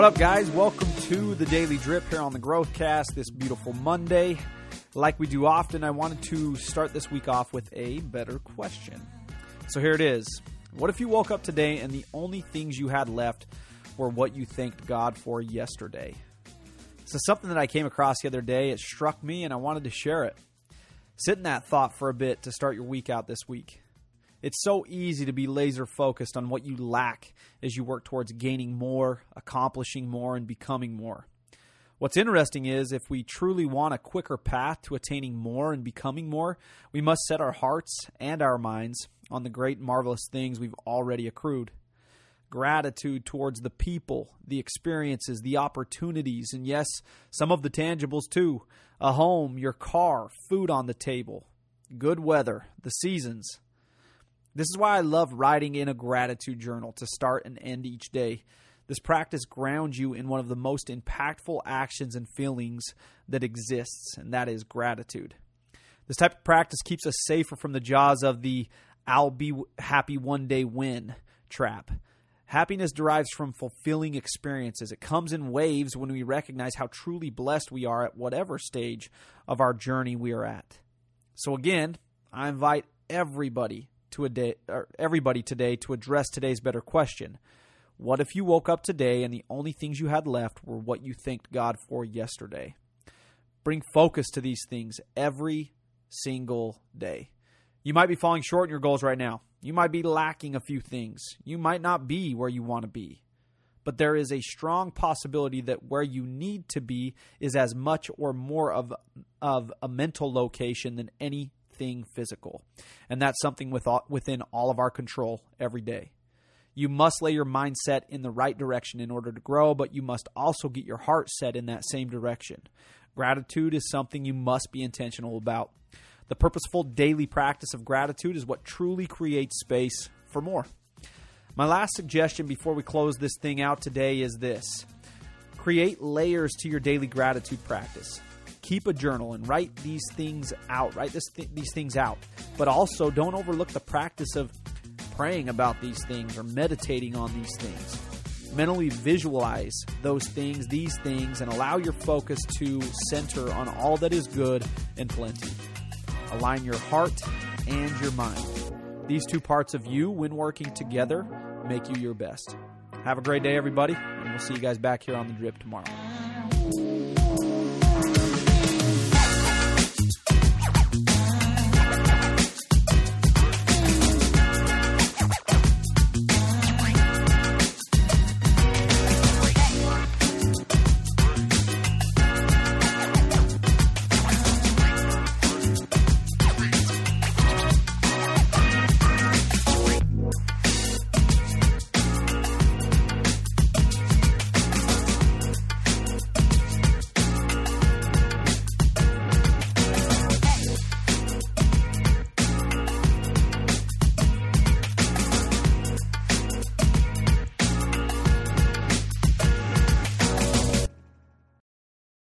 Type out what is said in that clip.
What up, guys? Welcome to the Daily Drip here on the Growthcast this beautiful Monday. Like we do often, I wanted to start this week off with a better question. So here it is What if you woke up today and the only things you had left were what you thanked God for yesterday? So, something that I came across the other day. It struck me and I wanted to share it. Sit in that thought for a bit to start your week out this week. It's so easy to be laser focused on what you lack as you work towards gaining more, accomplishing more, and becoming more. What's interesting is if we truly want a quicker path to attaining more and becoming more, we must set our hearts and our minds on the great, marvelous things we've already accrued. Gratitude towards the people, the experiences, the opportunities, and yes, some of the tangibles too a home, your car, food on the table, good weather, the seasons this is why I love writing in a gratitude journal to start and end each day. This practice grounds you in one of the most impactful actions and feelings that exists, and that is gratitude. This type of practice keeps us safer from the jaws of the I'll be happy one day win trap. Happiness derives from fulfilling experiences. It comes in waves when we recognize how truly blessed we are at whatever stage of our journey we are at. So, again, I invite everybody to a day, or everybody today to address today's better question. What if you woke up today and the only things you had left were what you thanked God for yesterday? Bring focus to these things every single day. You might be falling short in your goals right now. You might be lacking a few things. You might not be where you want to be. But there is a strong possibility that where you need to be is as much or more of, of a mental location than any anything physical. And that's something with all, within all of our control every day. You must lay your mindset in the right direction in order to grow, but you must also get your heart set in that same direction. Gratitude is something you must be intentional about. The purposeful daily practice of gratitude is what truly creates space for more. My last suggestion before we close this thing out today is this create layers to your daily gratitude practice keep a journal and write these things out. Write th- these things out. But also, don't overlook the practice of praying about these things or meditating on these things. Mentally visualize those things, these things, and allow your focus to center on all that is good and plenty. Align your heart and your mind. These two parts of you, when working together, make you your best. Have a great day, everybody, and we'll see you guys back here on the drip tomorrow.